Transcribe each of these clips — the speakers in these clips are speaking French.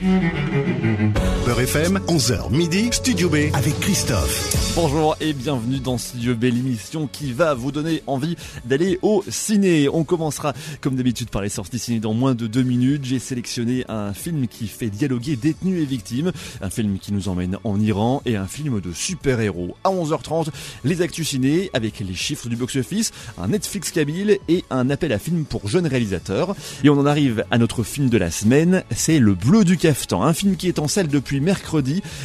Mm-hmm. FM, 11h midi, Studio B avec Christophe. Bonjour et bienvenue dans Studio B, l'émission qui va vous donner envie d'aller au ciné. On commencera comme d'habitude par les sorties ciné dans moins de deux minutes. J'ai sélectionné un film qui fait dialoguer détenus et victimes, un film qui nous emmène en Iran et un film de super-héros. À 11h30, les actus ciné avec les chiffres du box-office, un Netflix kabyle et un appel à film pour jeunes réalisateurs. Et on en arrive à notre film de la semaine, c'est Le Bleu du Caftan, un film qui est en salle depuis mercredi.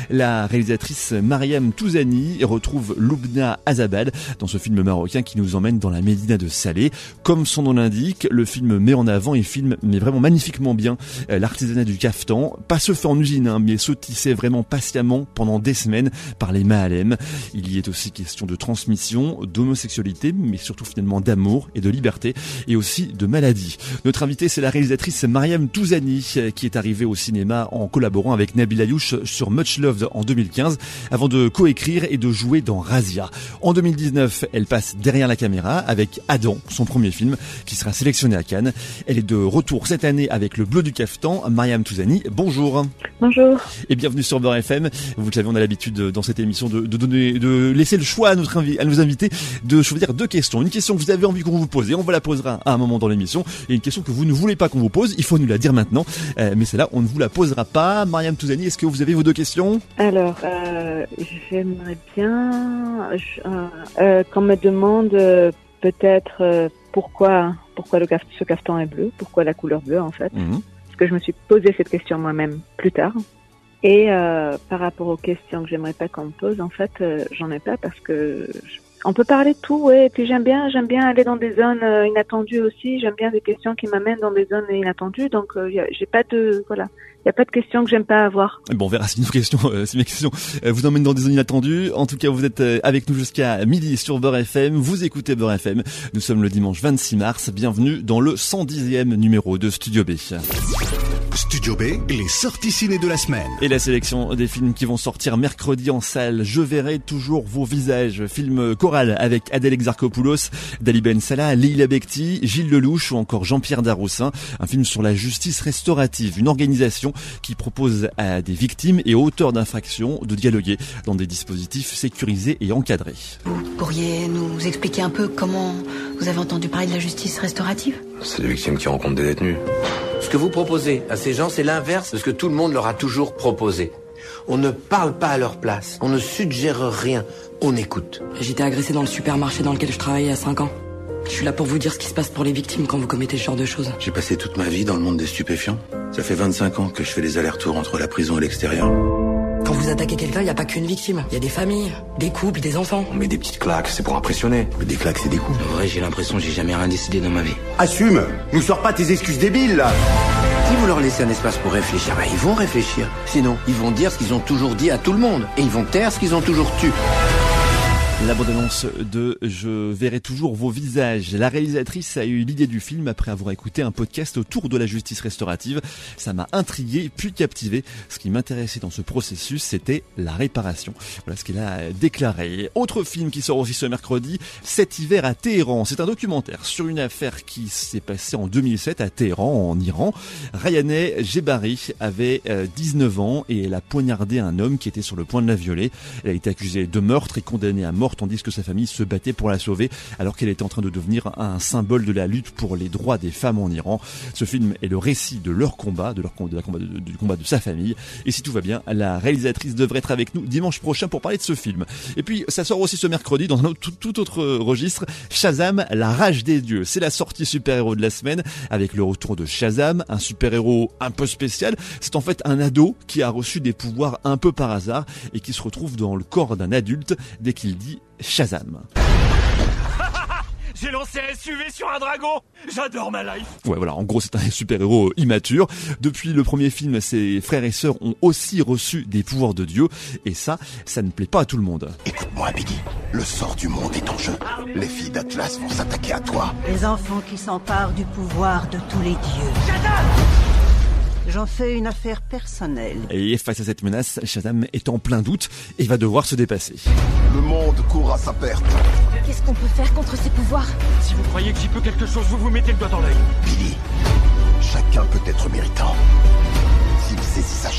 La réalisatrice Mariam Touzani retrouve Loubna Azabad dans ce film marocain qui nous emmène dans la Médina de Salé. Comme son nom l'indique, le film met en avant et filme mais vraiment magnifiquement bien euh, l'artisanat du caftan, pas se fait en usine hein, mais se tisser vraiment patiemment pendant des semaines par les Mahalem. Il y est aussi question de transmission, d'homosexualité mais surtout finalement d'amour et de liberté et aussi de maladie. Notre invité c'est la réalisatrice Mariam Touzani euh, qui est arrivée au cinéma en collaborant avec Nabil Ayouch sur Much Loved en 2015 avant de coécrire et de jouer dans Razia. En 2019, elle passe derrière la caméra avec Adam, son premier film, qui sera sélectionné à Cannes. Elle est de retour cette année avec Le Bleu du Caftan. Mariam Touzani, bonjour. Bonjour. Et bienvenue sur Beurre FM. Vous le savez, on a l'habitude dans cette émission de, de, donner, de laisser le choix à, notre à nos invités de choisir deux questions. Une question que vous avez envie qu'on vous pose, et on va la posera à un moment dans l'émission. Et une question que vous ne voulez pas qu'on vous pose, il faut nous la dire maintenant. Euh, mais celle-là, on ne vous la posera pas. Mariam Touzani, est-ce que vous avez vos deux questions? Alors, euh, j'aimerais bien euh, qu'on me demande euh, peut-être euh, pourquoi, pourquoi le ce caftan est bleu, pourquoi la couleur bleue en fait. Mhm. Parce que je me suis posé cette question moi-même plus tard. Et euh, par rapport aux questions que j'aimerais pas qu'on me pose, en fait, j'en ai pas parce que je- on peut parler de tout, ouais. Et puis j'aime bien, j'aime bien aller dans des zones inattendues aussi. J'aime bien des questions qui m'amènent dans des zones inattendues. Donc euh, j'ai pas de, voilà, il y a pas de questions que j'aime pas avoir. Bon, on verra si nos questions, euh, si mes questions euh, vous emmènent dans des zones inattendues. En tout cas, vous êtes euh, avec nous jusqu'à midi sur Beurre FM. Vous écoutez Beurre FM. Nous sommes le dimanche 26 mars. Bienvenue dans le 110e numéro de Studio B. Studio B, les sorties ciné de la semaine. Et la sélection des films qui vont sortir mercredi en salle. Je verrai toujours vos visages. Film choral avec Adèle Exarchopoulos, Dali Ben Salah, Leila Bekti, Gilles Lelouch ou encore Jean-Pierre Daroussin. Un film sur la justice restaurative. Une organisation qui propose à des victimes et auteurs d'infractions de dialoguer dans des dispositifs sécurisés et encadrés. Vous pourriez nous expliquer un peu comment vous avez entendu parler de la justice restaurative? C'est des victimes qui rencontrent des détenus. Ce que vous proposez à ces gens, c'est l'inverse de ce que tout le monde leur a toujours proposé. On ne parle pas à leur place, on ne suggère rien, on écoute. J'étais agressé dans le supermarché dans lequel je travaillais il y a 5 ans. Je suis là pour vous dire ce qui se passe pour les victimes quand vous commettez ce genre de choses. J'ai passé toute ma vie dans le monde des stupéfiants. Ça fait 25 ans que je fais les allers-retours entre la prison et l'extérieur. Quand vous attaquez quelqu'un, il n'y a pas qu'une victime. Il y a des familles, des couples, des enfants. On met des petites claques, c'est pour impressionner. Mais des claques, c'est des coups. En vrai, j'ai l'impression que j'ai jamais rien décidé dans ma vie. Assume Nous sors pas tes excuses débiles là Si vous leur laissez un espace pour réfléchir, ben, ils vont réfléchir. Sinon, ils vont dire ce qu'ils ont toujours dit à tout le monde. Et ils vont taire ce qu'ils ont toujours tu. La bande-annonce de Je verrai toujours vos visages. La réalisatrice a eu l'idée du film après avoir écouté un podcast autour de la justice restaurative. Ça m'a intrigué puis captivé. Ce qui m'intéressait dans ce processus, c'était la réparation. Voilà ce qu'elle a déclaré. Autre film qui sort aussi ce mercredi, Cet hiver à Téhéran. C'est un documentaire sur une affaire qui s'est passée en 2007 à Téhéran, en Iran. Rayaneh Jebari avait euh, 19 ans et elle a poignardé un homme qui était sur le point de la violer. Elle a été accusée de meurtre et condamnée à mort tandis que sa famille se battait pour la sauver alors qu'elle était en train de devenir un symbole de la lutte pour les droits des femmes en Iran. Ce film est le récit de leur combat, de leur combat de- du combat de sa famille. Et si tout va bien, la réalisatrice devrait être avec nous dimanche prochain pour parler de ce film. Et puis ça sort aussi ce mercredi dans un tout, tout autre registre, Shazam, la rage des dieux. C'est la sortie super-héros de la semaine avec le retour de Shazam, un super-héros un peu spécial. C'est en fait un ado qui a reçu des pouvoirs un peu par hasard et qui se retrouve dans le corps d'un adulte dès qu'il dit Shazam. J'ai lancé un SUV sur un dragon J'adore ma life Ouais, voilà, en gros, c'est un super-héros immature. Depuis le premier film, ses frères et sœurs ont aussi reçu des pouvoirs de Dieu, et ça, ça ne plaît pas à tout le monde. Écoute-moi, Biggie. Le sort du monde est en jeu. Les filles d'Atlas vont s'attaquer à toi. Les enfants qui s'emparent du pouvoir de tous les dieux. J'en fais une affaire personnelle. Et face à cette menace, Shazam est en plein doute et va devoir se dépasser. Le monde court à sa perte. Qu'est-ce qu'on peut faire contre ces pouvoirs? Si vous croyez que j'y peux quelque chose, vous vous mettez le doigt dans l'œil. Billy, chacun peut être méritant. S'il saisit sa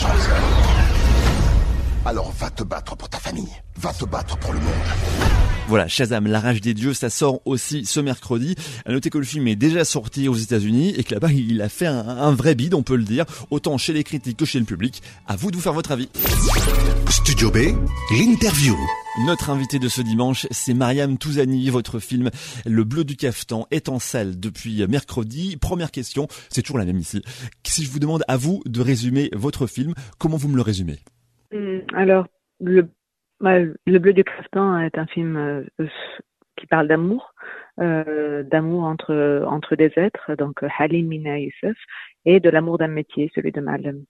Alors va te battre pour ta famille. Va te battre pour le monde. Voilà, Shazam, la rage des dieux, ça sort aussi ce mercredi. À noter que le film est déjà sorti aux États-Unis et que là-bas il a fait un, un, vrai bide, on peut le dire, autant chez les critiques que chez le public. À vous de vous faire votre avis. Studio B, l'interview. Notre invité de ce dimanche, c'est Mariam Touzani. Votre film Le Bleu du Caftan est en salle depuis mercredi. Première question, c'est toujours la même ici. Si je vous demande à vous de résumer votre film, comment vous me le résumez? Alors, le le Bleu du Caftan est un film euh, qui parle d'amour, euh, d'amour entre entre des êtres, donc Halim Mina Youssef, et de l'amour d'un métier, celui de Malem.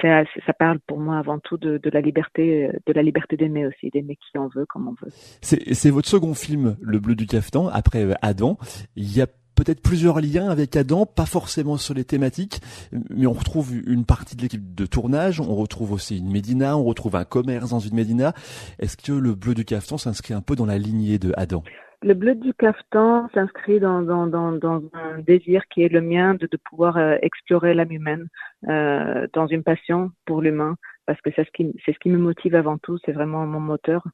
Ça, ça parle pour moi avant tout de, la liberté, de la liberté d'aimer aussi, d'aimer qui on veut, comme on veut. C'est votre second film, Le Bleu du Caftan, après euh, Adam. Il y a peut-être plusieurs liens avec Adam, pas forcément sur les thématiques, mais on retrouve une partie de l'équipe de tournage, on retrouve aussi une Médina, on retrouve un commerce dans une Médina. Est-ce que le bleu du cafetan s'inscrit un peu dans la lignée de Adam? Le bleu du cafetan s'inscrit dans, un désir qui est le mien de, pouvoir euh, explorer l'âme humaine, euh, dans une passion pour l'humain, parce que c'est ce qui me motive avant tout, c'est vraiment mon moteur,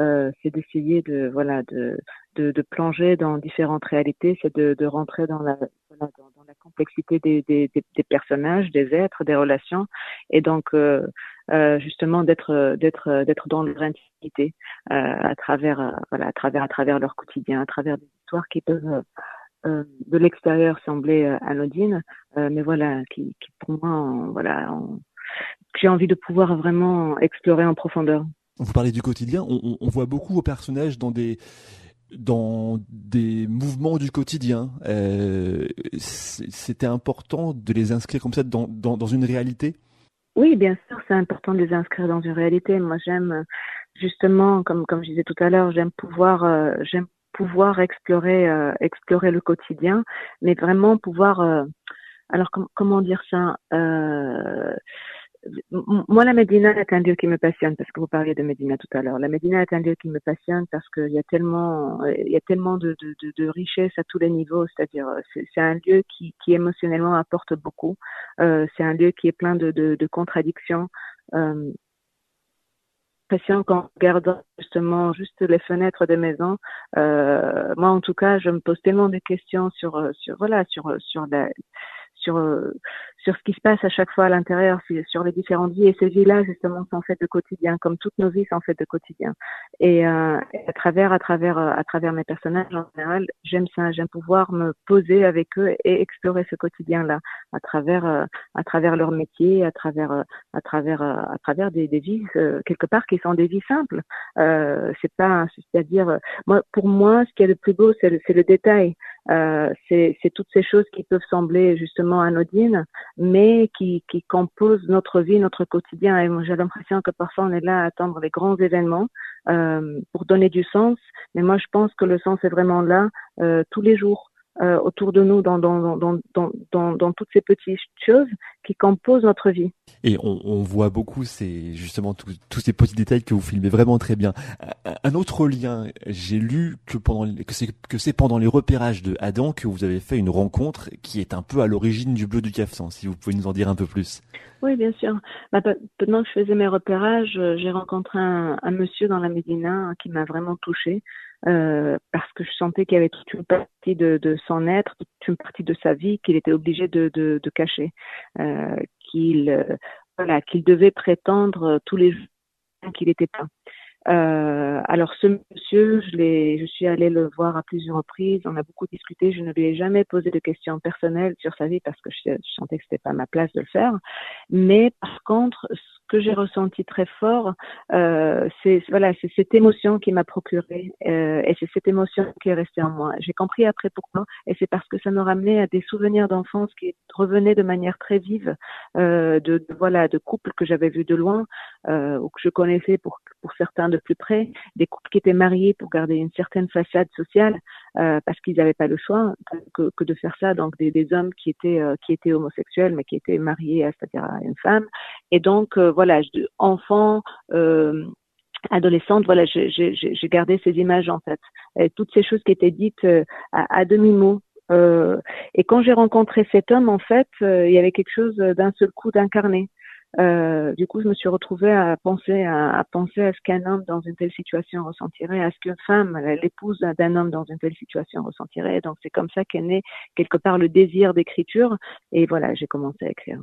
euh, c'est d'essayer de voilà de, de, de plonger dans différentes réalités, c'est de, de rentrer dans la dans, la complexité des, des, des, personnages, des êtres, des relations, et donc euh, euh, justement d'être d'être d'être dans leur intimité euh, à travers euh, voilà à travers à travers leur quotidien, à travers des histoires qui peuvent euh, de l'extérieur sembler anodines, mais voilà qui, qui pour moi voilà j'ai envie de pouvoir vraiment explorer en profondeur. Vous parlez du quotidien, on, voit beaucoup vos personnages dans des dans des mouvements du quotidien. Euh, C'était important de les inscrire comme ça dans, dans, dans une réalité? Oui, bien sûr, c'est important de les inscrire dans une réalité. Moi, j'aime justement, comme comme je disais tout à l'heure, j'aime pouvoir euh, j'aime pouvoir explorer euh, explorer le quotidien, mais vraiment pouvoir. Alors comment dire ça moi, la Médina est un lieu qui me passionne parce que vous parliez de Médina tout à l'heure. La Médina est un lieu qui me passionne parce qu'il y a tellement, il y a tellement de, de, de, de richesse à tous les niveaux. C'est-à-dire, c'est un lieu qui, qui émotionnellement apporte beaucoup. Euh, c'est un lieu qui est plein de, de, contradictions. Euh, qu'en regardant justement juste les fenêtres des maisons, euh, moi en tout cas, je me pose tellement de questions sur sur voilà sur sur la sur euh, sur ce qui se passe à chaque fois à l'intérieur, sur les différentes vies. Et ces vies-là, justement, sont faites de quotidien, comme toutes nos vies sont faites de quotidien. Et, euh, à travers, à travers, euh, à travers mes personnages en général, j'aime ça, j'aime pouvoir me poser avec eux et explorer ce quotidien-là à travers, à travers leur métier, à travers, à travers, à travers des, des vies quelque part qui sont des vies simples. Euh, c'est pas, c'est-à-dire, moi, pour moi, ce qui est le plus beau, c'est le, le détail. Euh, c'est toutes ces choses qui peuvent sembler justement anodines, mais qui, qui composent notre vie, notre quotidien. Et j'ai l'impression que parfois on est là à attendre les grands événements euh, pour donner du sens. Mais moi, je pense que le sens est vraiment là euh, tous les jours. Euh, autour de nous dans, dans, dans, dans, dans, toutes ces petites choses qui composent notre vie. Et on, on voit beaucoup ces, justement tous ces petits détails que vous filmez vraiment très bien. Un autre lien, j'ai lu que pendant que c'est que c'est pendant les repérages de Adam que vous avez fait une rencontre qui est un peu à l'origine du bleu du caftan. Si vous pouvez nous en dire un peu plus. Oui, bien sûr. Bah, pendant que je faisais mes repérages, euh, j'ai rencontré un, un, monsieur dans la Médina qui m'a vraiment touchée. Euh, parce que je sentais qu'il y avait toute une partie de, de son être, toute une partie de sa vie qu'il était obligé de, de, de cacher, euh, qu'il euh, voilà, qu'il devait prétendre tous les jours qu'il n'était pas. Euh, alors ce monsieur, je l'ai, je suis allée le voir à plusieurs reprises. On a beaucoup discuté. Je ne lui ai jamais posé de questions personnelles sur sa vie parce que je, je sentais que c'était pas ma place de le faire. Mais par contre, que j'ai ressenti très fort, euh, c'est voilà, c'est cette émotion qui m'a procuré euh, et c'est cette émotion qui est restée en moi. J'ai compris après pourquoi et c'est parce que ça me ramenait à des souvenirs d'enfance qui revenaient de manière très vive euh, de, de, voilà de couples que j'avais vus de loin euh, ou que je connaissais pour pour certains de plus près, des couples qui étaient mariés pour garder une certaine façade sociale euh, parce qu'ils n'avaient pas le choix que, que, de faire ça. Donc des, des hommes qui étaient euh, qui étaient homosexuels mais qui étaient mariés, c'est-à-dire à une femme et donc euh, voilà, enfant, euh, adolescente, voilà, j'ai gardé ces images en fait, et toutes ces choses qui étaient dites euh, à, à demi mot. Euh, et quand j'ai rencontré cet homme, en fait, euh, il y avait quelque chose d'un seul coup d'incarné. Euh, du coup, je me suis retrouvée à penser à, à penser à ce qu'un homme dans une telle situation ressentirait, à ce qu'une femme, l'épouse d'un homme dans une telle situation ressentirait. Donc, c'est comme ça qu'est né quelque part le désir d'écriture. Et voilà, j'ai commencé à écrire.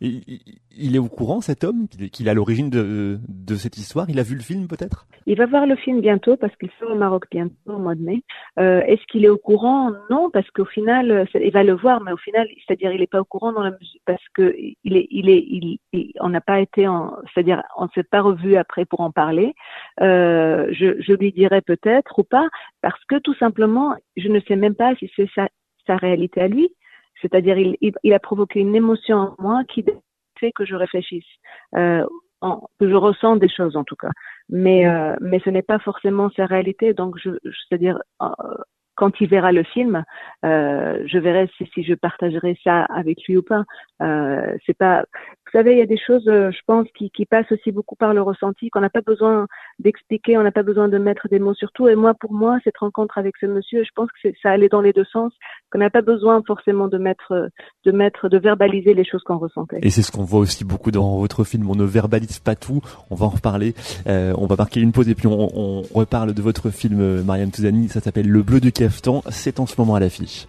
Il est au courant, cet homme, qu'il a l'origine de, cette histoire? Il a vu le film peut-être? Il va voir le film bientôt parce qu'il sera au Maroc bientôt au mois de mai. Euh, Est-ce qu'il est au courant? Non, parce qu'au final, il va le voir, mais au final, c'est-à-dire il n'est pas au courant dans la musique parce que il est, est, on n'a pas été, c'est-à-dire on ne s'est pas revu après pour en parler. Euh, je, lui dirai peut-être ou pas parce que tout simplement, je ne sais même pas si c'est sa réalité à lui. C'est-à-dire, il, il, a provoqué une émotion en moi qui fait que je réfléchisse, euh, en, que je ressens des choses en tout cas. Mais, euh, mais ce n'est pas forcément sa réalité. Donc, je, c'est-à-dire, euh, quand il verra le film, euh, je verrai si, si, je partagerai ça avec lui ou pas. Euh, c'est pas, vous savez, il y a des choses, euh, je pense, qui, qui passent aussi beaucoup par le ressenti, qu'on n'a pas besoin d'expliquer, on n'a pas besoin de mettre des mots sur tout. Et moi, pour moi, cette rencontre avec ce monsieur, je pense que ça allait dans les deux sens, qu'on n'a pas besoin forcément de mettre, de mettre, de verbaliser les choses qu'on ressentait. Et c'est ce qu'on voit aussi beaucoup dans votre film. On ne verbalise pas tout. On va en reparler. Euh, on va marquer une pause et puis on, on reparle de votre film, Marianne Touzani. Ça s'appelle Le Bleu du Caftan. C'est en ce moment à l'affiche.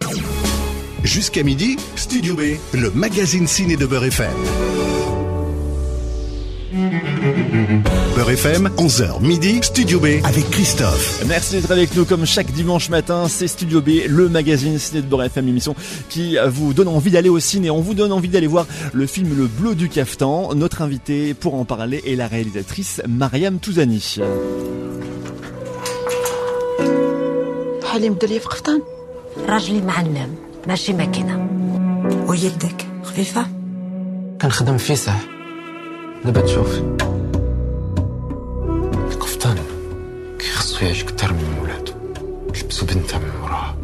Jusqu'à midi, Studio B, le magazine ciné de Beurre FM. Beurre FM, 11h midi, Studio B avec Christophe. Merci d'être avec nous comme chaque dimanche matin. C'est Studio B, le magazine ciné de Beurre FM, émission qui vous donne envie d'aller au ciné. On vous donne envie d'aller voir le film Le Bleu du Caftan. Notre invitée pour en parler est la réalisatrice Mariam Touzani. حليم دلي في قفطان راجلي معلم ماشي ماكينة. ويدك خفيفة؟ كنخدم في صح. دابا تشوف. القفطان. كيخصو يعيش كتر من ولادو تلبسو بنتها من وراه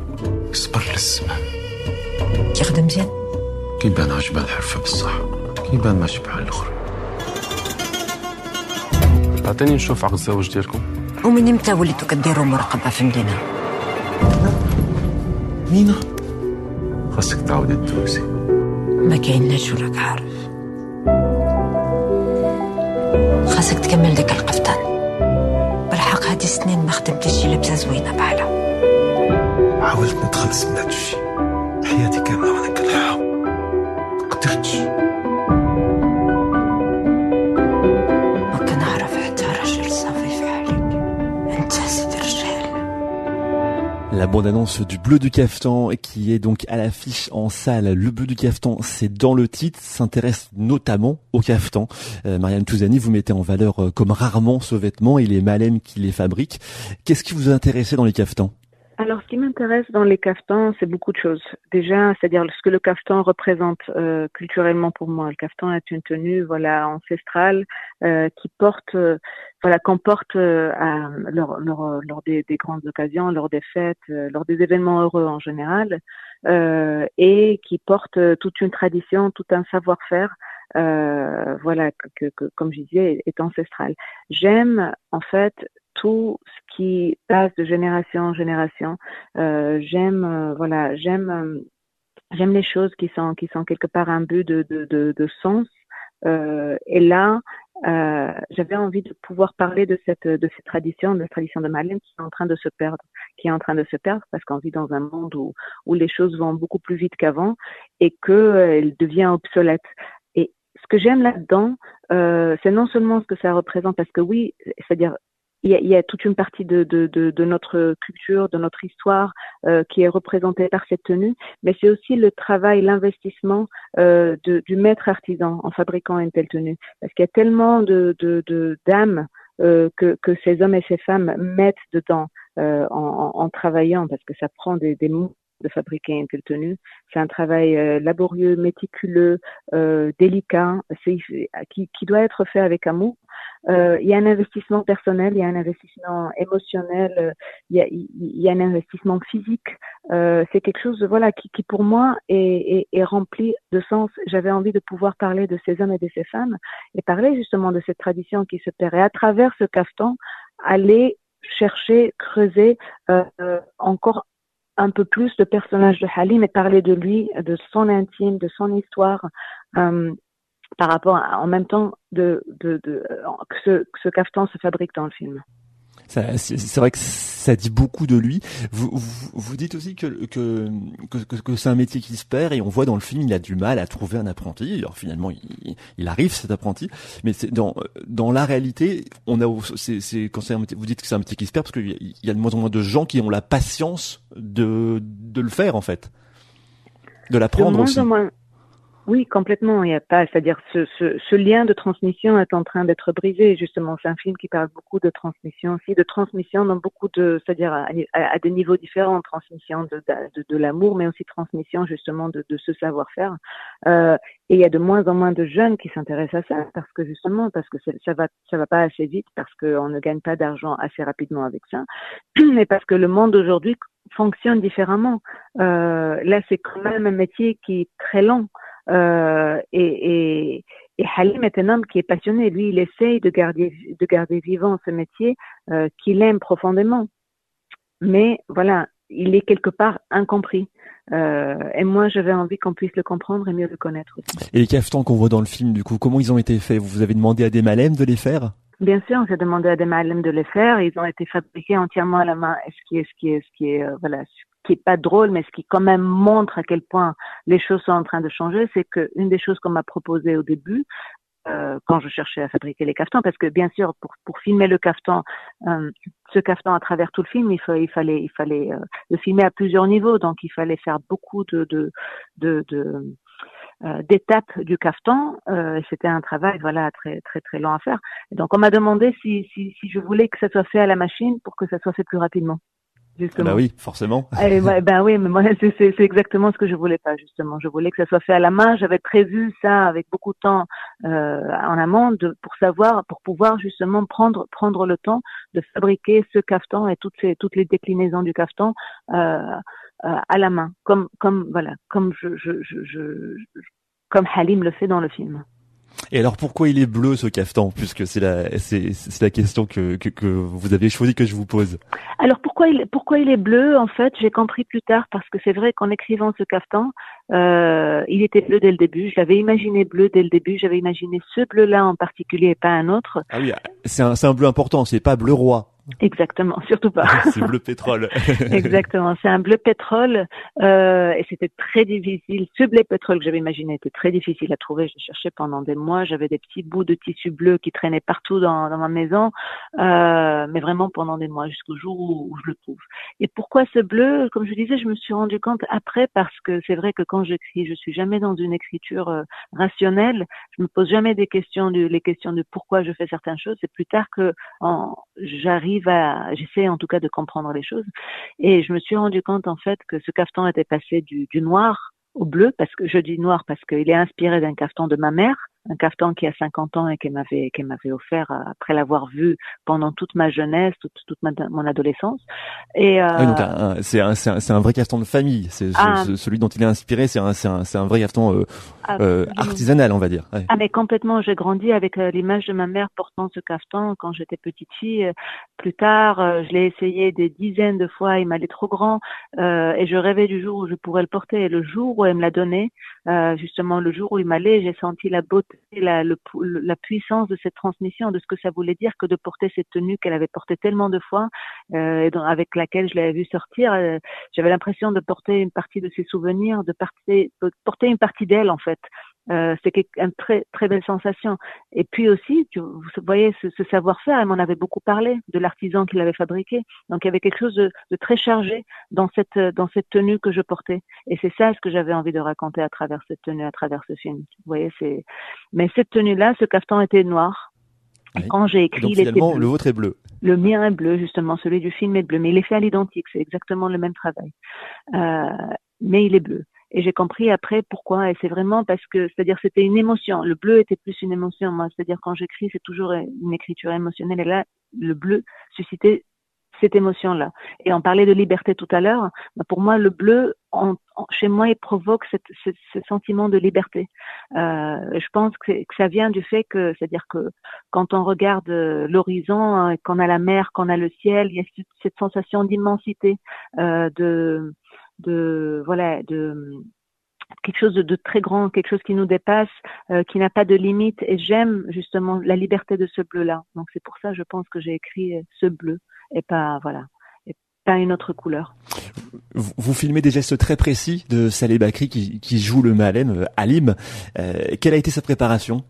يصبر للسمام كيخدم مزيان؟ كيبان عجبان الحرفة بصح. كيبان ماشي بحال الآخر عطيني نشوف عقد الزواج ديالكم. ومن إمتى وليتو كديروا مراقبة في المدينة مينا خاصك تعاودي تدوزي ما كايناش وراك عارف. خاصك تكمل داك القفطان. بالحق هادي السنين ما خدمتيش شي لبسة زوينة بحالها. حاولت نتخلص من هاد الشيء. حياتي كاملة وأنا كنحاول La bande-annonce du Bleu du Caftan qui est donc à l'affiche en salle. Le Bleu du Caftan, c'est dans le titre, s'intéresse notamment au caftan. Euh, Marianne Touzani, vous mettez en valeur euh, comme rarement ce vêtement et les malènes qui les fabriquent. Qu'est-ce qui vous a intéressé dans les caftans? Alors, ce qui m'intéresse dans les caftans, c'est beaucoup de choses. Déjà, c'est-à-dire ce que le caftan représente euh, culturellement pour moi. Le caftan est une tenue, voilà, ancestrale euh, qui porte, euh, voilà, qu'on porte euh, à, lors, des, des, grandes occasions, lors des fêtes, euh, lors des événements heureux en général, et qui porte toute une tradition, tout un savoir-faire. voilà, que, que, comme je disais, est ancestral. J'aime en fait tout ce qui passe de génération en génération. Euh, j'aime, euh, voilà, j'aime, euh, j'aime les choses qui sont qui sont quelque part un but de de, de, de sens. et là, j'avais envie de pouvoir parler de cette de cette tradition, de la tradition de Marlène qui est en train de se perdre, qui est en train de se perdre parce qu'on vit dans un monde où où les choses vont beaucoup plus vite qu'avant et que elle devient obsolète. Et ce que j'aime là-dedans, c'est non seulement ce que ça représente, parce que oui, c'est-à-dire il y, a, il y, a, toute une partie de, de, de, de, notre culture, de notre histoire euh, qui est représentée par cette tenue, mais c'est aussi le travail, l'investissement euh, du maître artisan en fabriquant une telle tenue. Parce qu'il y a tellement de d'âmes euh, que, que ces hommes et ces femmes mettent dedans euh, en, en, travaillant, parce que ça prend des, des mots de fabriquer une telle tenue. C'est un travail euh, laborieux, méticuleux, euh, délicat, qui, qui, doit être fait avec amour. Euh, il y a un investissement personnel, il y a un investissement émotionnel, il y a, il y a un investissement physique. c'est quelque chose, voilà, qui, qui pour moi est, est, est, rempli de sens. J'avais envie de pouvoir parler de ces hommes et de ces femmes et parler justement de cette tradition qui se perd. Et à travers ce cafeton, aller chercher, creuser euh, encore un peu plus le personnage de Halim et parler de lui, de son intime, de son histoire, euh, par rapport à, en même temps de, de, de que, ce, que ce se fabrique dans le film. C'est vrai que ça dit beaucoup de lui. Vous, vous, vous dites aussi que, que, que, que c'est un métier qui se perd et on voit dans le film il a du mal à trouver un apprenti. Alors finalement il, il arrive cet apprenti, mais c'est dans dans la réalité on a c'est quand c'est vous dites que c'est un métier qui se perd parce qu'il y a de moins en moins de gens qui ont la patience de de le faire en fait, de l'apprendre aussi. Oui, complètement. Il n'y a pas, c'est-à-dire ce, ce, ce, lien de transmission est en train d'être brisé. Justement, c'est un film qui parle beaucoup de transmission aussi, de transmission dans beaucoup de, c'est-à-dire à, des niveaux différents, transmission de, de, de l'amour, mais aussi transmission justement de, de ce savoir-faire. Euh, et il y a de moins en moins de jeunes qui s'intéressent à ça parce que justement, parce que ça va, ça va pas assez vite, parce qu'on ne gagne pas d'argent assez rapidement avec ça, mais parce que le monde aujourd'hui fonctionne différemment. Euh, là, c'est quand même un métier qui est très long. Euh, et, Halim est un homme qui est passionné. Lui, il essaye de garder, de garder vivant ce métier euh, qu'il aime profondément. Mais voilà, il est quelque part incompris. Euh, et moi, j'avais envie qu'on puisse le comprendre et mieux le connaître aussi. Et les cafetons qu'on voit dans le film, du coup, comment ils ont été faits? Vous avez demandé à des malèmes de les faire? Bien sûr, j'ai demandé à des malèmes de les faire. Ils ont été fabriqués entièrement à la main. Ce qui est, ce qui est, ce qui est, euh, voilà, qui est pas drôle, mais ce qui quand même montre à quel point les choses sont en train de changer, c'est que une des choses qu'on m'a proposé au début, euh, quand je cherchais à fabriquer les caftans, parce que bien sûr, pour, pour filmer le caftan, euh, ce caftan à travers tout le film, il, il fallait, il fallait euh, le filmer à plusieurs niveaux, donc il fallait faire beaucoup de, de, de, de d'étapes du caftan. Euh, C'était un travail voilà très très très long à faire. Et donc on m'a demandé si, si, si je voulais que ça soit fait à la machine pour que ça soit fait plus rapidement. Bah oui, forcément. Ben oui, mais moi c'est exactement ce que je voulais pas justement. Je voulais que ça soit fait à la main. J'avais prévu ça avec beaucoup de temps euh, en amont de, pour savoir, pour pouvoir justement prendre prendre le temps de fabriquer ce caftan et toutes ces toutes les déclinaisons du caftan euh, euh, à la main, comme comme voilà, comme je, je, je, je comme Halim le fait dans le film. Et alors pourquoi il est bleu ce caftan puisque c'est la c'est c'est la question que, que, que vous avez choisi que je vous pose. Alors pourquoi il pourquoi il est bleu en fait j'ai compris plus tard parce que c'est vrai qu'en écrivant ce caftan euh, il était bleu dès le début je l'avais imaginé bleu dès le début j'avais imaginé ce bleu là en particulier et pas un autre. Ah oui c'est un c'est un bleu important c'est pas bleu roi. Exactement, surtout pas. c'est bleu pétrole. Exactement, c'est un bleu pétrole euh, et c'était très difficile. Ce bleu pétrole que j'avais imaginé était très difficile à trouver. Je cherchais pendant des mois. J'avais des petits bouts de tissu bleu qui traînaient partout dans, dans ma maison, euh, mais vraiment pendant des mois jusqu'au jour où, je le trouve. Et pourquoi ce bleu? Comme je disais, je me suis rendu compte après parce que c'est vrai que quand j'écris, je suis jamais dans une écriture euh, rationnelle. Je me pose jamais des questions, de, les questions de pourquoi je fais certaines choses. C'est plus tard que j'arrive j'essaie en tout cas de comprendre les choses. Et je me suis rendu compte en fait que ce caftan était passé du, noir au bleu, parce que je dis noir parce qu'il est inspiré d'un caftan de ma mère, un caftan qui a 50 ans et qu'elle m'avait qu'elle m'avait offert euh, après l'avoir vu pendant toute ma jeunesse, toute, toute ma, mon adolescence. Et euh... c'est un, c'est un, vrai caftan de famille. C'est ah. celui dont il est inspiré. C'est un c'est un, un vrai caftan euh, ah, euh, artisanal, on va dire. Ah mais complètement. J'ai grandi avec euh, l'image de ma mère portant ce caftan quand j'étais petite fille. Plus tard, je l'ai essayé des dizaines de fois. Il m'allait trop grand et je rêvais du jour où je pourrais le porter. Et le jour où elle me l'a donné, justement le jour où il m'allait, j'ai senti la beauté la, la puissance de cette transmission, de ce que ça voulait dire que de porter cette tenue qu'elle avait portée tellement de fois euh, avec laquelle je l'avais vue sortir. Euh, J'avais l'impression de porter une partie de ses souvenirs, de, porter, de porter une partie d'elle en fait. Euh, c'était une très très belle sensation. Et puis aussi, tu, vous voyez, ce, ce savoir-faire, elle m'en avait beaucoup parlé de l'artisan qui l'avait fabriqué. Donc il y avait quelque chose de, de, très chargé dans cette dans cette tenue que je portais. Et c'est ça ce que j'avais envie de raconter à travers cette tenue, à travers ce film. Vous voyez, c'est. Mais cette tenue-là, ce caftan était noir. Et quand j'ai écrit, Donc, finalement, le vôtre est bleu. Le mien est bleu, justement. Celui du film est bleu, mais il est fait à l'identique. C'est exactement le même travail. Euh, mais il est bleu. Et j'ai compris après pourquoi. Et c'est vraiment parce que, c'est-à-dire, c'était une émotion. Le bleu était plus une émotion, moi. C'est-à-dire, quand j'écris, c'est toujours une écriture émotionnelle. Et là, le bleu suscitait cette émotion-là. Et on parlait de liberté tout à l'heure. Bah, pour moi, le bleu, chez moi, il provoque ce, sentiment de liberté. Euh, je pense que, que, ça vient du fait que, c'est-à-dire que quand on regarde l'horizon, hein, qu'on a la mer, qu'on a le ciel, il y a cette sensation d'immensité, euh, de de voilà de quelque chose de, très grand, quelque chose qui nous dépasse, euh, qui n'a pas de limite. Et j'aime justement la liberté de ce bleu-là. Donc c'est pour ça, je pense que j'ai écrit ce bleu et pas voilà, et pas une autre couleur. Vous, filmez des gestes très précis de Saleh Bakri qui, joue le Malem, Alim. Euh, quelle a été sa préparation?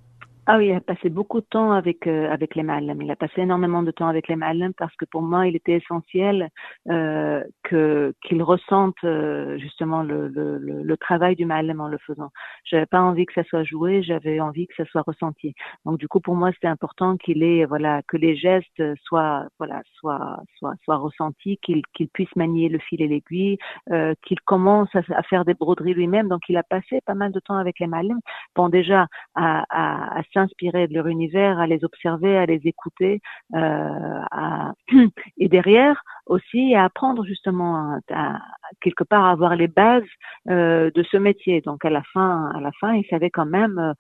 Ah oui, il a passé beaucoup de temps avec euh, avec les Ma'alem. Il a passé énormément de temps avec les Ma'alem parce que pour moi, il était essentiel euh, que qu'il ressente euh, justement le, le, le, travail du Ma'alem en le faisant. J'avais pas envie que ça soit joué, j'avais envie que ça soit ressenti. Donc du coup, pour moi, c'était important qu'il ait voilà que les gestes soient voilà soient soient soient ressentis, qu'il qu'il puisse manier le fil et l'aiguille, euh, qu'il commence à, faire des broderies lui-même. Donc il a passé pas mal de temps avec les Ma'alem. Bon déjà à, à, à s'inspirer de leur univers, à les observer, à les écouter, euh, et derrière aussi à apprendre justement à, quelque part à avoir les bases euh, de ce métier. Donc à la fin, à la fin, il savait quand même euh,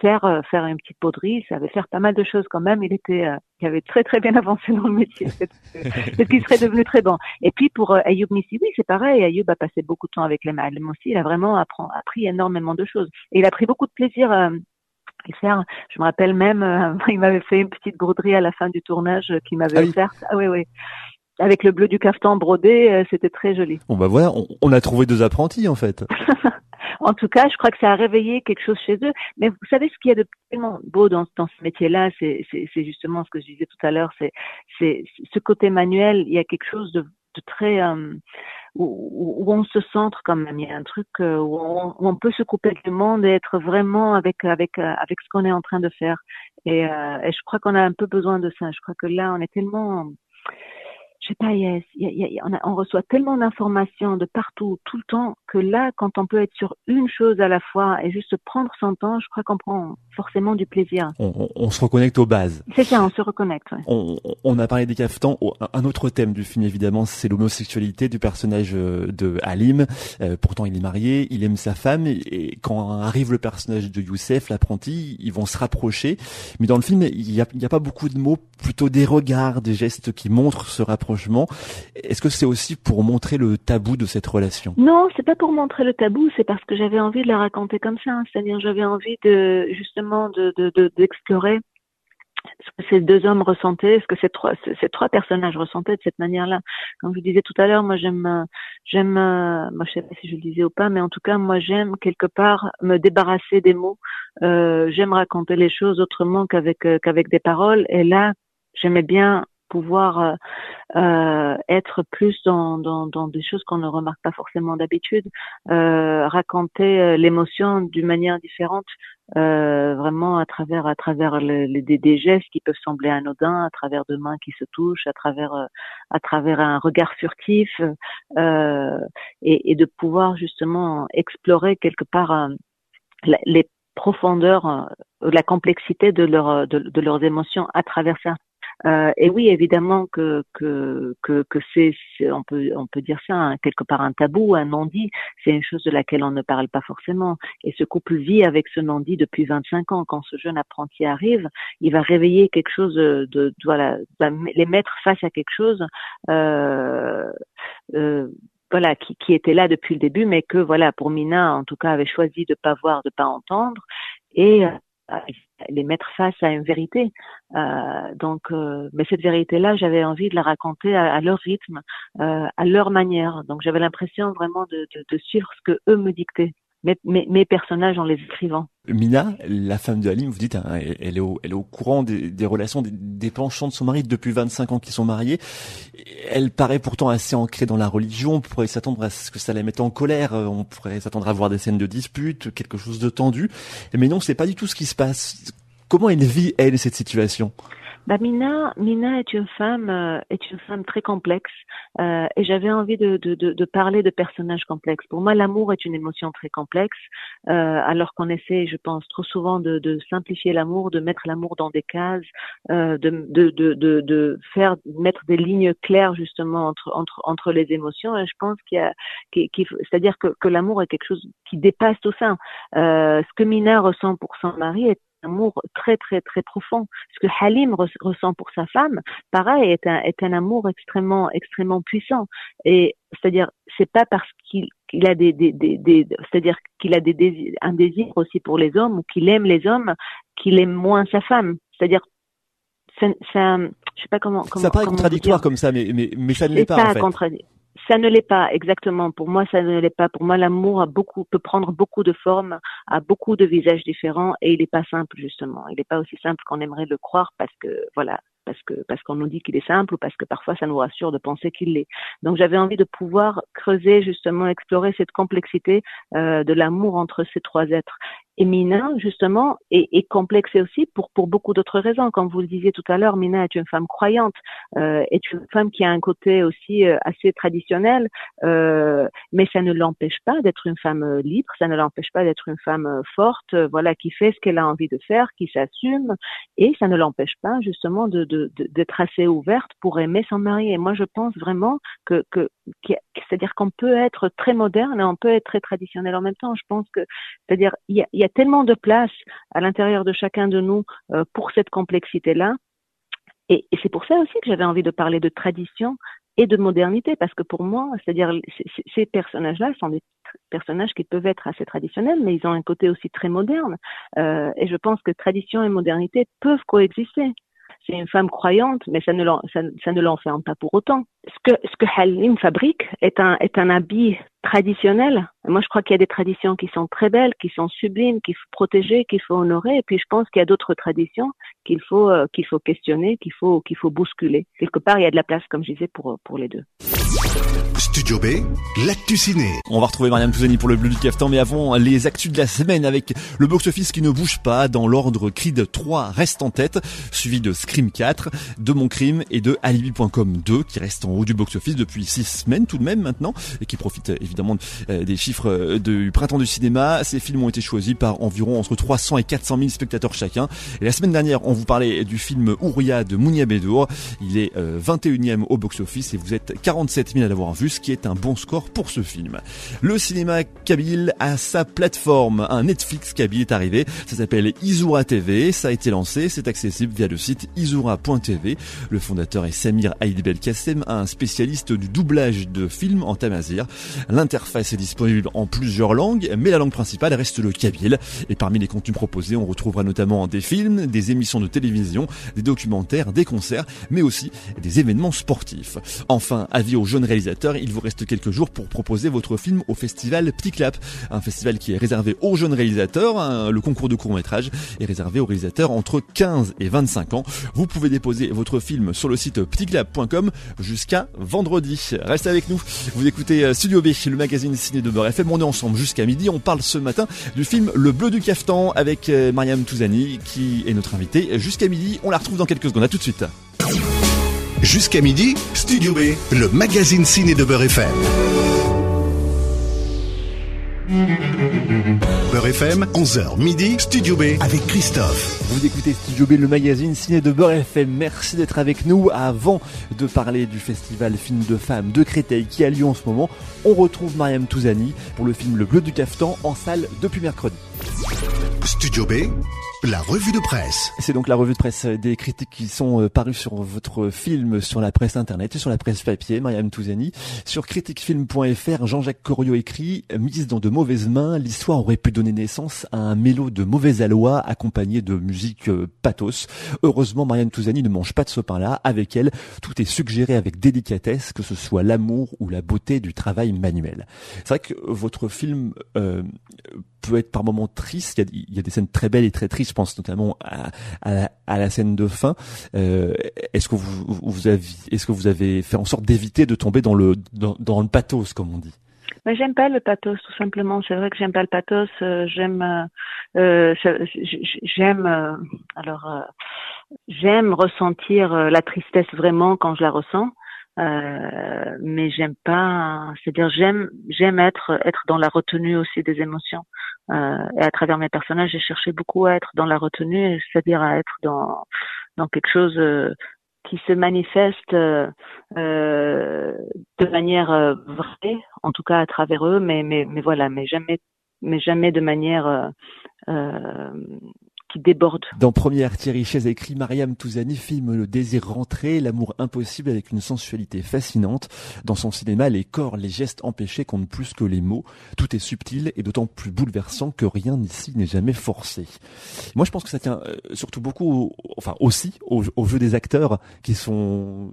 faire faire une petite poterie, il savait faire pas mal de choses quand même. Il était, il avait très très bien avancé dans le métier. C'est qu'il serait devenu très bon. Et puis pour Ayoub Nissi, oui, c'est pareil. Ayoub a passé beaucoup de temps avec les Malem aussi. Il a vraiment appris énormément de choses. Et il a pris beaucoup de plaisir faire. Je me rappelle même, euh, il m'avait fait une petite broderie à la fin du tournage euh, qu'il m'avait ah offerte. Ah oui, oui. Avec le bleu du caftan brodé, euh, c'était très joli. Bon bah voilà, on, a trouvé deux apprentis en fait. en tout cas, je crois que ça a réveillé quelque chose chez eux. Mais vous savez ce qu'il y a de tellement beau dans, dans ce métier-là, c'est justement ce que je disais tout à l'heure, c'est ce côté manuel. Il y a quelque chose de, de très où, où, on se centre quand même. Il y a un truc euh, où on, où on peut se couper du monde et être vraiment avec avec euh, avec ce qu'on est en train de faire. Et, euh, et je crois qu'on a un peu besoin de ça. Je crois que là, on est tellement je sais pas, yes, on, on, reçoit tellement d'informations de partout, tout le temps, que là, quand on peut être sur une chose à la fois et juste prendre son temps, je crois qu'on prend forcément du plaisir. On, on, se reconnecte aux bases. C'est ça, on se reconnecte. Ouais. On, on, a parlé des caftans. Un autre thème du film, évidemment, c'est l'homosexualité du personnage euh, de Halim. Euh, pourtant, il est marié, il aime sa femme, et, quand arrive le personnage de Youssef, l'apprenti, ils vont se rapprocher. Mais dans le film, il n'y a, a pas beaucoup de mots, plutôt des regards, des gestes qui montrent ce rapprochement est-ce que c'est aussi pour montrer le tabou de cette relation? Non, c'est pas pour montrer le tabou, c'est parce que j'avais envie de la raconter comme ça. C'est-à-dire, j'avais envie de justement de d'explorer ce que ces deux hommes ressentaient, ce que ces trois, ces trois personnages ressentaient de cette manière-là. Comme je disais tout à l'heure, moi j'aime, j'aime, moi je sais pas si je le disais ou pas, mais en tout cas moi j'aime quelque part me débarrasser des mots. Euh, j'aime raconter les choses autrement qu'avec euh, qu'avec des paroles. Et là, j'aimais bien pouvoir euh, euh, être plus dans, dans, dans, des choses qu'on ne remarque pas forcément d'habitude, euh, raconter euh, l'émotion d'une manière différente, euh, vraiment à travers à travers les, des, des, gestes qui peuvent sembler anodins, à travers deux mains qui se touchent, à travers à travers un regard furtif, et, et, de pouvoir justement explorer quelque part les profondeurs, la complexité de, leur, de, de leurs émotions à travers ça. Euh, et oui, évidemment que que que, que c'est, on peut on peut dire ça hein, quelque part un tabou, un non-dit. C'est une chose de laquelle on ne parle pas forcément. Et ce couple vit avec ce non-dit depuis 25 ans. Quand ce jeune apprenti arrive, il va réveiller quelque chose de, de voilà, les mettre face à quelque chose. Euh, euh, voilà, qui, était là depuis le début, mais que voilà, pour Mina, en tout cas, avait choisi de pas voir, de pas entendre, et les mettre face à une vérité. Euh, donc, euh, mais cette vérité-là, j'avais envie de la raconter à, leur rythme, euh, à leur manière. Donc, j'avais l'impression vraiment de, de, de, suivre ce que eux me dictaient mes, personnages en les écrivant. Mina, la femme de Halim, vous dites, hein, elle, est au, elle est au courant des, relations, des, penchants de son mari depuis 25 ans qu'ils sont mariés. Elle paraît pourtant assez ancrée dans la religion. On pourrait s'attendre à ce que ça la mette en colère. On pourrait s'attendre à voir des scènes de dispute, quelque chose de tendu. Mais non, c'est pas du tout ce qui se passe. Comment elle vit, elle, cette situation? Bah, Mina, Mina est une femme, euh, est une femme très complexe, euh, et j'avais envie de, de, de, de, parler de personnages complexes. Pour moi, l'amour est une émotion très complexe, euh, alors qu'on essaie, je pense, trop souvent de, de simplifier l'amour, de mettre l'amour dans des cases, euh, de, de, de, de, faire mettre des lignes claires justement entre entre entre les émotions. Et je pense qu'il y a, qu'il, c'est-à-dire que, que l'amour est quelque chose qui dépasse tout ça. Euh, ce que Mina ressent pour son mari est amour très très très profond. Ce que Halim ressent pour sa femme, pareil, est un, est un amour extrêmement extrêmement puissant. Et c'est-à-dire, c'est pas parce qu'il qu'il a des, des, des, des c'est-à-dire qu'il a des désirs, un désir aussi pour les hommes ou qu'il aime les hommes, qu'il aime moins sa femme. C'est-à-dire ça, ça, je sais pas comment. comment ça paraît comment contradictoire comme ça, mais, mais, mais ça ne l'est pas ça, en fait. Ça ne l'est pas exactement. Pour moi, ça ne l'est pas. Pour moi, l'amour a beaucoup peut prendre beaucoup de formes, a beaucoup de visages différents, et il n'est pas simple justement. Il n'est pas aussi simple qu'on aimerait le croire parce que voilà, parce que parce qu'on nous dit qu'il est simple ou parce que parfois ça nous rassure de penser qu'il l'est. Donc j'avais envie de pouvoir creuser justement, explorer cette complexité euh, de l'amour entre ces trois êtres. Et Mina, justement, est, est complexée aussi pour, pour beaucoup d'autres raisons. Comme vous le disiez tout à l'heure, Mina est une femme croyante, euh, est une femme qui a un côté aussi euh, assez traditionnel, euh, mais ça ne l'empêche pas d'être une femme euh, libre, ça ne l'empêche pas d'être une femme euh, forte, euh, voilà, qui fait ce qu'elle a envie de faire, qui s'assume, et ça ne l'empêche pas justement de, de- d'être assez ouverte pour aimer son mari. Et moi, je pense vraiment que, c'est-à-dire qu'on peut être très moderne et on peut être très traditionnel en même temps. Je pense que, c'est-à-dire, il y a, tellement de place à l'intérieur de chacun de nous euh, pour cette complexité-là. Et, et c'est pour ça aussi que j'avais envie de parler de tradition et de modernité, parce que pour moi, c'est-à-dire ces personnages-là sont des personnages qui peuvent être assez traditionnels, mais ils ont un côté aussi très moderne. Euh, et je pense que tradition et modernité peuvent coexister. C'est une femme croyante, mais ça ne l'enferme pas pour autant. Ce que ce que Halim fabrique est un est un habit traditionnel. Moi, je crois qu'il y a des traditions qui sont très belles, qui sont sublimes, qu'il faut protéger, qu'il faut honorer. Et puis, je pense qu'il y a d'autres traditions qu'il faut euh, qu'il faut questionner, qu'il faut qu'il faut bousculer. Quelque part, il y a de la place, comme je disais, pour pour les deux. Studio B, l'actu. On va retrouver Marianne Touzani pour le bleu du caftan, mais avant les actus de la semaine avec le box-office qui ne bouge pas dans l'ordre Creed 3 reste en tête, suivi de Scream 4, de Mon Crime et de Alibi.com 2 qui reste en haut du box-office depuis 6 semaines tout de même maintenant et qui profite euh, évidemment euh, des chiffres euh, du printemps du cinéma. Ces films ont été choisis par environ entre 300 et 400 000 spectateurs chacun. Et la semaine dernière, on vous parlait du film Ouria de Mounia Bedour. Il est euh, 21e au box-office et vous êtes 47 000 à l'avoir vu, ce qui est un bon score pour ce film. Le cinéma kabyle a sa plateforme, un Netflix kabyle est arrivé. Ça s'appelle Izura TV. Ça a été lancé, c'est accessible via le site izura.tv. Le fondateur est Samir Aïd Belkacem, un spécialiste du doublage de films en tamazir. L'interface est disponible en plusieurs langues, mais la langue principale reste le kabyle. Et parmi les contenus proposés, on retrouvera notamment des films, des émissions de télévision, des documentaires, des concerts, mais aussi des événements sportifs. Enfin, avis aux jeunes il vous reste quelques jours pour proposer votre film au festival Petit un festival qui est réservé aux jeunes réalisateurs. hein. Le concours de court-métrage est réservé aux réalisateurs entre 15 et 25 ans. Vous pouvez déposer votre film sur le site petitclap.com jusqu'à vendredi. Restez avec nous. Vous écoutez euh, Studio B, le magazine ciné de Beurre FM. On est ensemble jusqu'à midi. On parle ce matin du film Le Bleu du Caftan avec euh, Mariam Touzani qui est notre invitée jusqu'à midi. On la retrouve dans quelques secondes. À tout de suite. Jusqu'à midi, Studio B, le magazine ciné de Beurre FM. Beurre FM, 11h midi, Studio B avec Christophe. Vous écoutez Studio B, le magazine ciné de Beurre FM. Merci d'être avec nous. Avant de parler du festival film de femmes de Créteil qui a lieu en ce moment, on retrouve Mariam Touzani pour le film Le Bleu du Caftan en salle depuis mercredi. Studio B, la revue de presse. C'est donc la revue de presse des critiques qui sont euh, parues sur votre film sur la presse internet et sur la presse papier, Mariam Touzani. Sur critiquefilm.fr, Jean-Jacques Corriot écrit « Mise dans de mauvaises mains, l'histoire aurait pu donner naissance à un mélo de mauvais aloi accompagné de musique euh, pathos. Heureusement, Mariam Touzani ne mange pas de ce pain-là. Avec elle, tout est suggéré avec délicatesse, que ce soit l'amour ou la beauté du travail manuel. » C'est vrai que votre film euh, peut être par moments triste. Il y, a, des scènes très belles et très tristes. Je pense notamment à, à, la, scène de fin. Euh, est-ce que vous, vous avez, est-ce que vous avez fait en sorte d'éviter de tomber dans le dans, le pathos, comme on dit? Mais j'aime pas le pathos, tout simplement. C'est vrai que j'aime pas le pathos. euh, j'aime, euh, euh, j'aime, euh, alors, euh, j'aime ressentir la tristesse vraiment quand je la ressens. Euh, mais j'aime pas, c'est-à-dire j'aime, j'aime être, être dans la retenue aussi des émotions. Euh, et à travers mes personnages, j'ai cherché beaucoup à être dans la retenue, c'est-à-dire à être dans, dans quelque chose euh, qui se manifeste euh, de manière euh, vraie, en tout cas à travers eux, mais mais mais voilà, mais jamais mais jamais de manière déborde. Dans Première, Thierry Chaise écrit Mariam Touzani filme le désir rentré, l'amour impossible avec une sensualité fascinante. Dans son cinéma, les corps, les gestes empêchés comptent plus que les mots. Tout est subtil et d'autant plus bouleversant que rien ici n'est jamais forcé. Moi, je pense que ça tient euh, surtout beaucoup, enfin aussi, au, au jeu des acteurs qui sont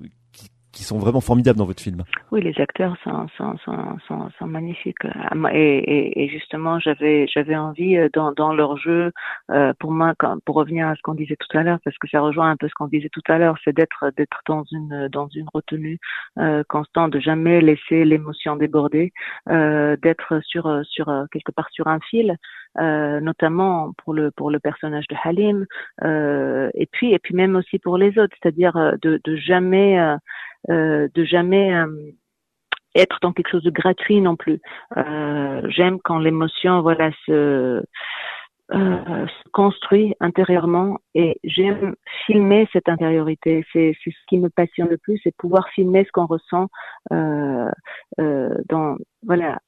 qui sont vraiment formidables dans votre film. Oui, les acteurs sont, sont, sont, sont, sont magnifiques. Et, et, et justement, j'avais, j'avais envie euh, dans, dans leur jeu, euh, pour moi, quand, pour revenir à ce qu'on disait tout à l'heure, parce que ça rejoint un peu ce qu'on disait tout à l'heure, c'est d'être, d'être dans une, dans une retenue euh, constante, de jamais laisser l'émotion déborder, euh, d'être sur, sur quelque part sur un fil, euh, notamment pour le pour le personnage de Halim, euh, et puis et puis même aussi pour les autres, c'est-à-dire euh, de, de jamais euh, de jamais être dans quelque chose de gratuit non plus. J'aime quand l'émotion voilà se euh, se construit intérieurement et j'aime filmer cette intériorité. C'est ce qui me passionne le plus, c'est pouvoir filmer ce qu'on ressent euh, euh, dans voilà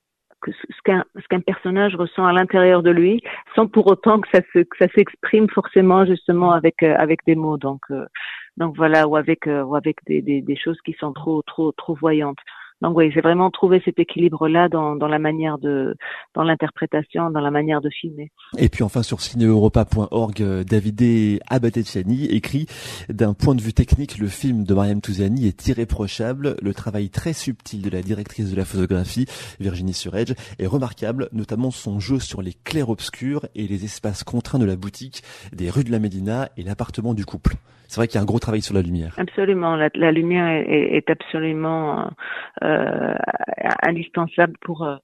ce qu'un ce qu'un personnage ressent à l'intérieur de lui, sans pour autant que ça se que ça s'exprime forcément justement avec euh, avec des mots. Donc euh, donc voilà ou avec euh, ou avec des, des, des choses qui sont trop trop trop voyantes. Donc oui, j'ai vraiment trouvé cet équilibre-là dans, dans la manière de, dans l'interprétation, dans la manière de filmer. Et puis enfin sur cinéeuropa.org, euh, David Abatetiani écrit d'un point de vue technique, le film de Mariam Touzani est irréprochable. Le travail très subtil de la directrice de la photographie, Virginie Suredge, est remarquable, notamment son jeu sur les clairs-obscurs et les espaces contraints de la boutique, des rues de la Médina et l'appartement du couple. C'est vrai qu'il y a un gros travail sur la lumière. Absolument, la, la lumière est, est absolument euh, indispensable pour euh,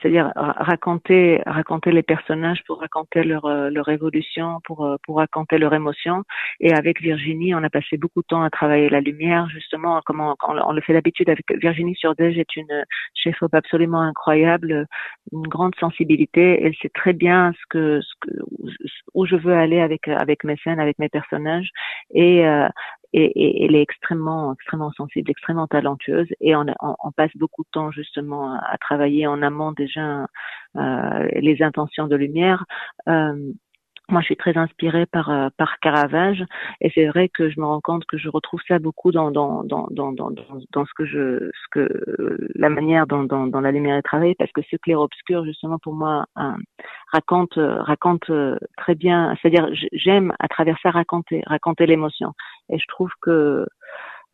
c'est-à-dire raconter raconter les personnages pour raconter leur euh, leur évolution pour euh, pour raconter leur émotion et avec Virginie on a passé beaucoup de temps à travailler la lumière justement comment on, le fait d'habitude avec Virginie Surdej est une chef op absolument incroyable une grande sensibilité. Elle sait très bien ce que ce que où je veux aller avec avec mes scènes avec mes personnages. Et euh, et, elle est extrêmement extrêmement sensible, extrêmement talentueuse et on, on, passe beaucoup de temps justement à, travailler en amont déjà euh, les intentions de lumière. Euh, moi, je suis très inspirée par euh, par Caravage, et c'est vrai que je me rends compte que je retrouve ça beaucoup dans dans dans dans dans, dans ce que je ce que la manière dont dans, dans la lumière est travaillée, parce que ce clair obscur justement pour moi raconte raconte très bien, c'est-à-dire j'aime à travers ça raconter raconter l'émotion, et je trouve que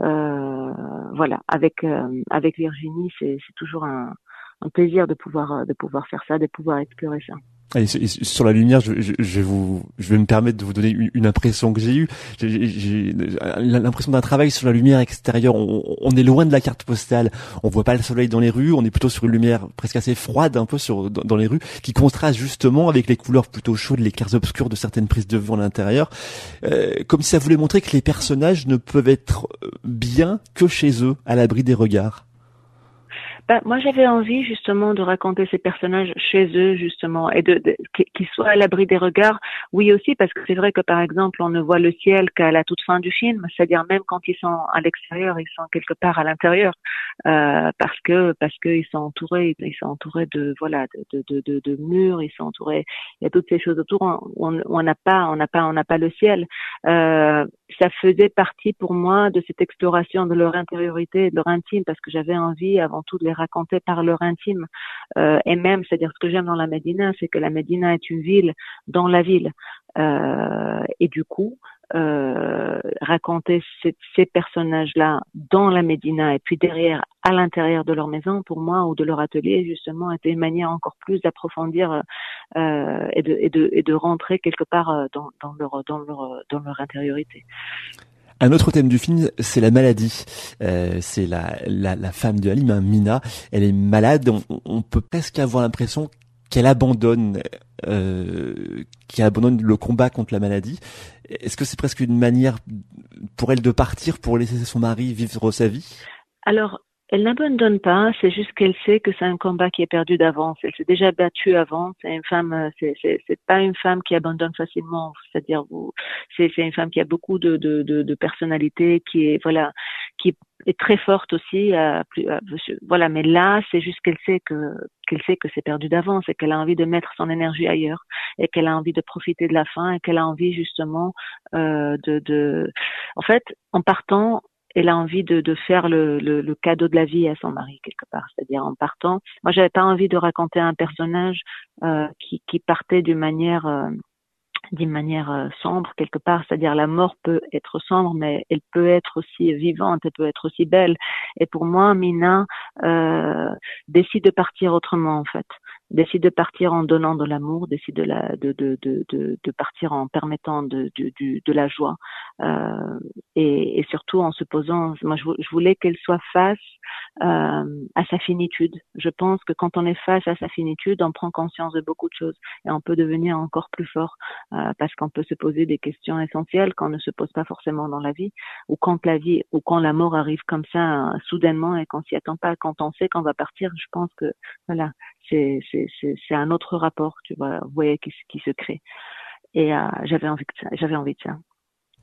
euh, voilà avec euh, avec Virginie c'est c'est toujours un un plaisir de pouvoir de pouvoir faire ça, de pouvoir explorer ça. Et sur la lumière, je, je, je, vais vous, je vais me permettre de vous donner une, impression que j'ai eue. J'ai l'impression d'un travail sur la lumière extérieure. On, on, est loin de la carte postale. On voit pas le soleil dans les rues. On est plutôt sur une lumière presque assez froide, un peu sur dans, les rues, qui contraste justement avec les couleurs plutôt chaudes, les clairs obscurs de certaines prises de vue à l'intérieur, euh, comme si ça voulait montrer que les personnages ne peuvent être bien que chez eux, à l'abri des regards. Bah, moi, j'avais envie justement de raconter ces personnages chez eux justement et de, qu'ils soient à l'abri des regards. Oui aussi parce que c'est vrai que par exemple, on ne voit le ciel qu'à la toute fin du film, c'est-à-dire même quand ils sont à l'extérieur, ils sont quelque part à l'intérieur euh, parce que parce qu'ils sont entourés, ils sont entourés de voilà de, de, de, de, murs, ils sont entourés, il y a toutes ces choses autour. On n'a pas on n'a pas on n'a pas le ciel. Euh, ça faisait partie pour moi de cette exploration de leur intériorité, de leur intime, parce que j'avais envie avant tout de les raconter par leur intime. Euh, et même, c'est-à-dire ce que j'aime dans la Médina, c'est que la Médina est une ville dans la ville. Euh, et du coup, euh, raconter ces, personnages-là dans la Médina et puis derrière à l'intérieur de leur maison pour moi ou de leur atelier justement était une manière encore plus d'approfondir euh, et, de, rentrer quelque part dans, leur, dans, intériorité. Un autre thème du film, c'est la maladie. C'est la, femme de Halim, Mina. Elle est malade. On peut presque avoir l'impression qu'elle abandonne, euh, qu'elle abandonne le combat contre la maladie. Est-ce que c'est presque une manière pour elle de partir pour laisser son mari vivre sa vie? Alors, elle n'abandonne pas, c'est juste qu'elle sait que c'est un combat qui est perdu d'avance. Elle s'est déjà battue avant. C'est une femme, euh, c'est pas une femme qui abandonne facilement. C'est-à-dire, c'est c'est une femme qui a beaucoup de, de personnalité, qui est voilà, est très forte aussi. voilà, mais là, c'est juste qu'elle sait que qu'elle sait que c'est perdu d'avance et qu'elle a envie de mettre son énergie ailleurs et qu'elle a envie de profiter de la fin et qu'elle a envie justement euh, de, de. En fait, en partant, elle a envie de, de faire le, le, le, cadeau de la vie à son mari quelque part. C'est-à-dire en partant, moi j'avais pas envie de raconter un personnage euh, qui, qui partait d'une manière euh, d'une manière euh, sombre quelque part, c'est-à-dire la mort peut être sombre, mais elle peut être aussi vivante, elle peut être aussi belle. Et pour moi, Mina euh, décide de partir autrement en fait, décide de partir en donnant de l'amour, décide de, la, de, de, de, partir en permettant de, de, de la joie euh, et, et, surtout en se posant. Moi, je, je voulais qu'elle soit face euh, à sa finitude. Je pense que quand on est face à sa finitude, on prend conscience de beaucoup de choses et on peut devenir encore plus fort euh, parce qu'on peut se poser des questions essentielles qu'on ne se pose pas forcément dans la vie ou quand la vie ou quand la mort arrive comme ça euh, soudainement et qu'on s'y attend pas. Quand on sait qu'on va partir, je pense que voilà, c'est c'est un autre rapport, tu vois, vous voyez, qui, qui se crée. Et euh, j'avais envie de ça. J'avais envie de ça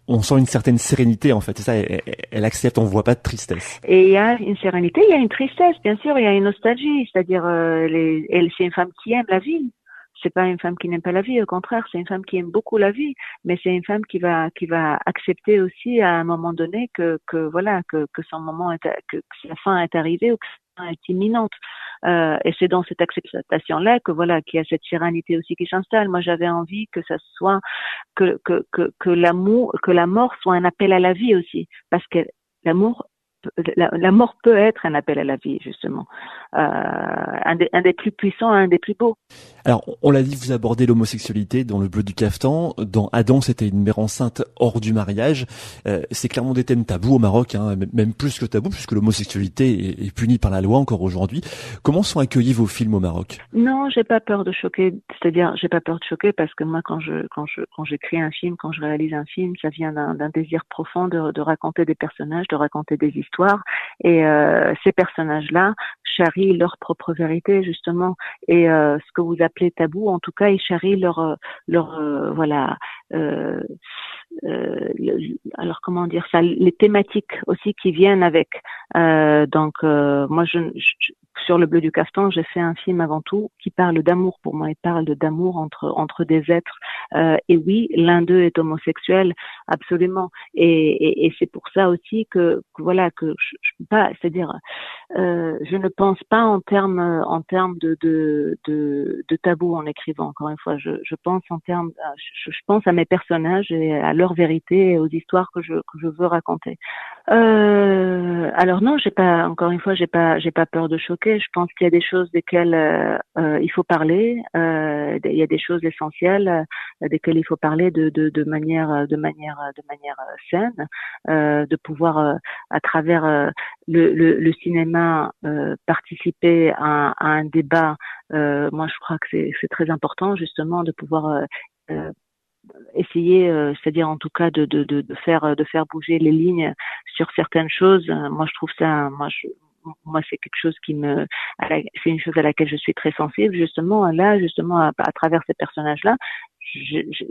on sent une certaine sérénité en fait. Ça, elle, accepte, on voit pas de tristesse. Et il y a une sérénité, il y a une tristesse, bien sûr, il y a une nostalgie, c'est-à-dire euh, elle, c'est une femme qui aime la vie. C'est pas une femme qui n'aime pas la vie, au contraire, c'est une femme qui aime beaucoup la vie, mais c'est une femme qui va qui va accepter aussi à un moment donné que que voilà que que son moment est que, que la fin est arrivée ou que sa est imminente. Euh, et c'est dans cette acceptation-là que voilà qu'il y a cette sérénité aussi qui s'installe. Moi, j'avais envie que ça soit que que que, que l'amour, que la mort soit un appel à la vie aussi, parce que l'amour la, la, mort peut être un appel à la vie, justement. Euh, un, des, un, des, plus puissants, un des plus beaux. Alors, on l'a dit, vous abordez l'homosexualité dans le bleu du caftan. Dans Adam, c'était une mère enceinte hors du mariage. Euh, c'est clairement des thèmes tabous au Maroc, hein, même plus que tabous, puisque l'homosexualité est, est, punie par la loi encore aujourd'hui. Comment sont accueillis vos films au Maroc? Non, j'ai pas peur de choquer. C'est-à-dire, j'ai pas peur de choquer parce que moi, quand je quand je quand j'écris un film, quand je réalise un film, ça vient d'un désir profond de, de raconter des personnages, de raconter des histoires et euh, ces personnages-là charrient leur propre vérité justement. Et euh, ce que vous appelez tabou en tout cas ils charrient leur leur euh, voilà euh, alors comment dire ça? Les thématiques aussi qui viennent avec donc moi je, je, sur le bleu du castan, j'ai fait un film avant tout qui parle d'amour pour moi. Il parle d'amour entre entre des êtres. Euh, et oui, l'un d'eux est homosexuel, absolument. Et, et, et c'est pour ça aussi que, que voilà que je, je pas, c'est-à-dire, euh, je ne pense pas en termes en termes de de, de de tabou en écrivant. Encore une fois, je, je pense en termes, je, je, pense à mes personnages et à leur vérité et aux histoires que je veux raconter. Euh, alors non, j'ai pas encore une fois, j'ai pas j'ai pas peur de choquer. Je pense qu'il y a des choses desquelles euh, euh, il faut parler. Euh, il y a des choses essentielles euh, desquelles il faut parler de, de, de manière de manière de manière saine, de pouvoir à travers le, le, le, cinéma participer à, à, un débat. moi, je crois que c'est très important justement de pouvoir essayer, euh, c'est-à-dire en tout cas de, de, de, de, faire de faire bouger les lignes sur certaines choses. Moi, je trouve ça, moi, je, moi, c'est quelque chose qui me, c'est une chose à laquelle je suis très sensible. Justement, là, justement, à, à travers ces personnages-là,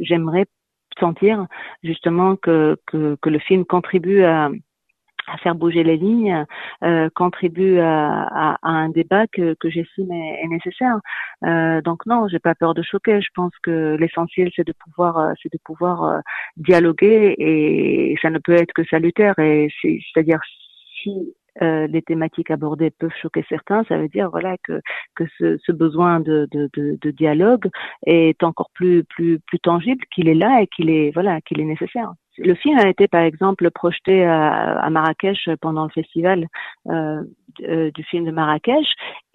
j'aimerais sentir justement que, que, que le film contribue à à faire bouger les lignes euh, contribue à, à, à, un débat que, que j'estime est, est, nécessaire. Euh, donc non, j'ai pas peur de choquer. Je pense que l'essentiel c'est de pouvoir, euh, c'est de pouvoir euh, dialoguer et ça ne peut être que salutaire. Et c'est-à-dire si euh, les thématiques abordées peuvent choquer certains, ça veut dire voilà que que ce, ce besoin de, de, de, de, dialogue est encore plus plus plus tangible, qu'il est là et qu'il est voilà qu'il est nécessaire. Le film a été par exemple projeté à, à Marrakech pendant le festival euh, du film de Marrakech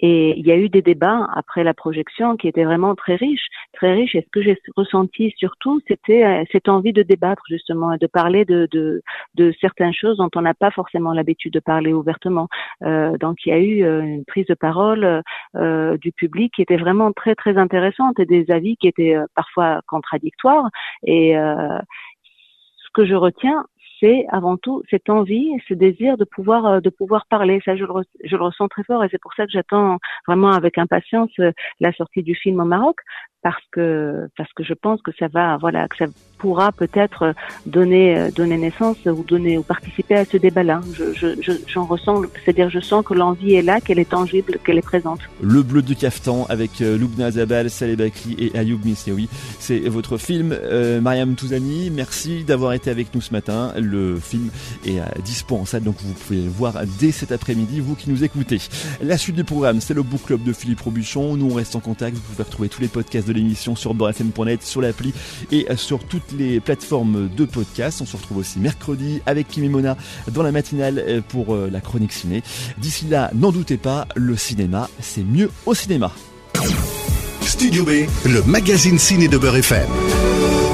et il y a eu des débats après la projection qui étaient vraiment très riches, très riches. Et ce que j'ai ressenti surtout, c'était cette envie de débattre justement et de parler de, de, certaines choses dont on n'a pas forcément l'habitude de parler ouvertement. Euh, donc il y a eu une prise de parole euh, du public qui était vraiment très très intéressante et des avis qui étaient parfois contradictoires. Et ce que je retiens, c'est avant tout cette envie, ce désir de pouvoir euh, de pouvoir parler. Ça, je le, ressens très fort et c'est pour ça que j'attends vraiment avec impatience euh, la sortie du film au Maroc parce que parce que je pense que ça va voilà que ça pourra peut-être donner euh, donner naissance ou donner ou participer à ce débat-là. Je, je, j'en ressens, c'est-à-dire je sens que l'envie est là, qu'elle est tangible, qu'elle est présente. Le bleu du caftan avec Loubna Zabal, Saleh Bakri et Ayoub Missioui, c'est votre film. Mariam Touzani, merci d'avoir été avec nous ce matin. Film est dispo en salle, donc vous pouvez le voir dès cet après-midi, vous qui nous écoutez. La suite du programme, c'est le Book Club de Philippe Robuchon. Nous on reste en contact. Vous pouvez retrouver tous les podcasts de l'émission sur beurrefm.net, sur l'appli et sur toutes les plateformes de podcast. On se retrouve aussi mercredi avec Kim et Mona dans la matinale pour euh, la chronique ciné. D'ici là, n'en doutez pas, le cinéma, c'est mieux au cinéma. Studio B, le magazine ciné de Beurre FM.